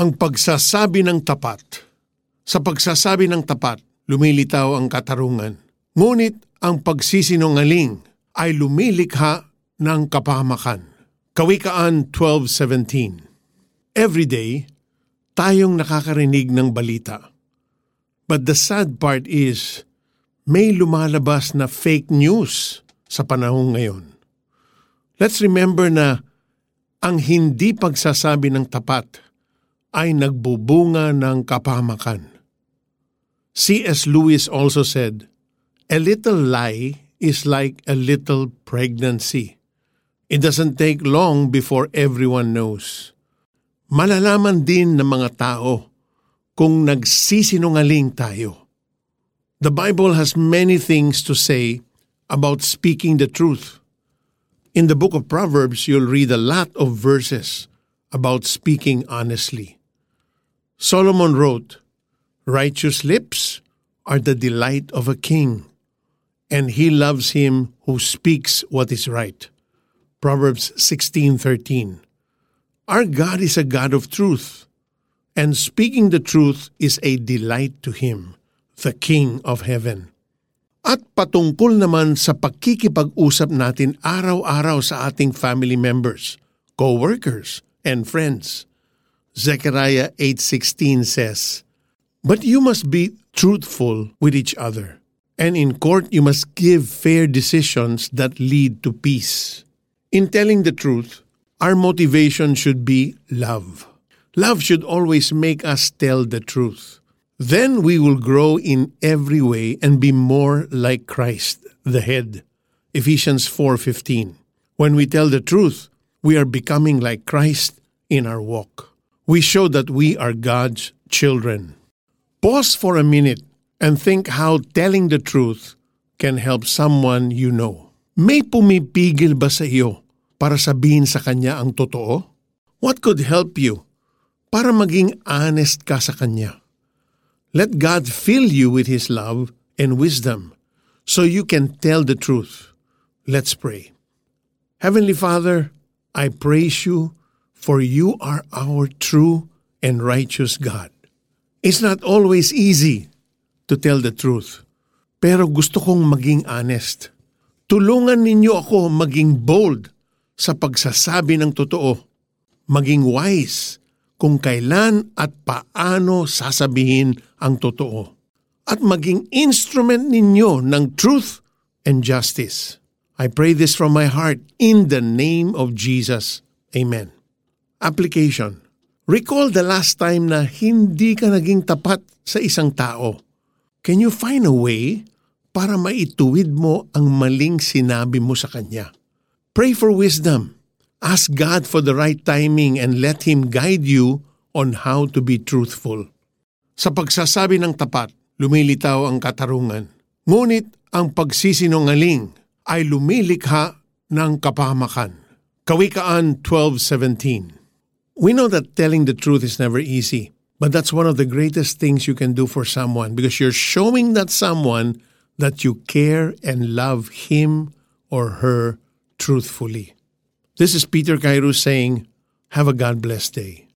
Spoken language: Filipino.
Ang pagsasabi ng tapat. Sa pagsasabi ng tapat, lumilitaw ang katarungan. Ngunit ang pagsisinungaling ay lumilikha ng kapahamakan. Kawikaan 12.17 Every day, tayong nakakarinig ng balita. But the sad part is, may lumalabas na fake news sa panahon ngayon. Let's remember na ang hindi pagsasabi ng tapat ay nagbubunga ng kapamakan. C.S. Lewis also said, A little lie is like a little pregnancy. It doesn't take long before everyone knows. Malalaman din ng mga tao kung nagsisinungaling tayo. The Bible has many things to say about speaking the truth. In the book of Proverbs, you'll read a lot of verses about speaking honestly. Solomon wrote, Righteous lips are the delight of a king, and he loves him who speaks what is right. Proverbs 16:13. Our God is a God of truth, and speaking the truth is a delight to him, the King of heaven. At patungkol naman sa pagkikipag-usap natin araw-araw sa ating family members, co-workers, and friends. Zechariah 8:16 says, "But you must be truthful with each other, and in court you must give fair decisions that lead to peace." In telling the truth, our motivation should be love. Love should always make us tell the truth. Then we will grow in every way and be more like Christ, the head. Ephesians 4:15. When we tell the truth, we are becoming like Christ in our walk we show that we are God's children. Pause for a minute and think how telling the truth can help someone you know. May pumipigil ba sa iyo para sabihin sa kanya ang totoo? What could help you para maging honest ka sa kanya? Let God fill you with His love and wisdom so you can tell the truth. Let's pray. Heavenly Father, I praise you for you are our true and righteous God. It's not always easy to tell the truth, pero gusto kong maging honest. Tulungan ninyo ako maging bold sa pagsasabi ng totoo, maging wise kung kailan at paano sasabihin ang totoo, at maging instrument ninyo ng truth and justice. I pray this from my heart in the name of Jesus. Amen. Application. Recall the last time na hindi ka naging tapat sa isang tao. Can you find a way para maituwid mo ang maling sinabi mo sa kanya? Pray for wisdom. Ask God for the right timing and let Him guide you on how to be truthful. Sa pagsasabi ng tapat, lumilitaw ang katarungan. Ngunit ang pagsisinungaling ay lumilikha ng kapahamakan. Kawikaan 12.17 We know that telling the truth is never easy, but that's one of the greatest things you can do for someone because you're showing that someone that you care and love him or her truthfully. This is Peter Kairu saying, Have a God blessed day.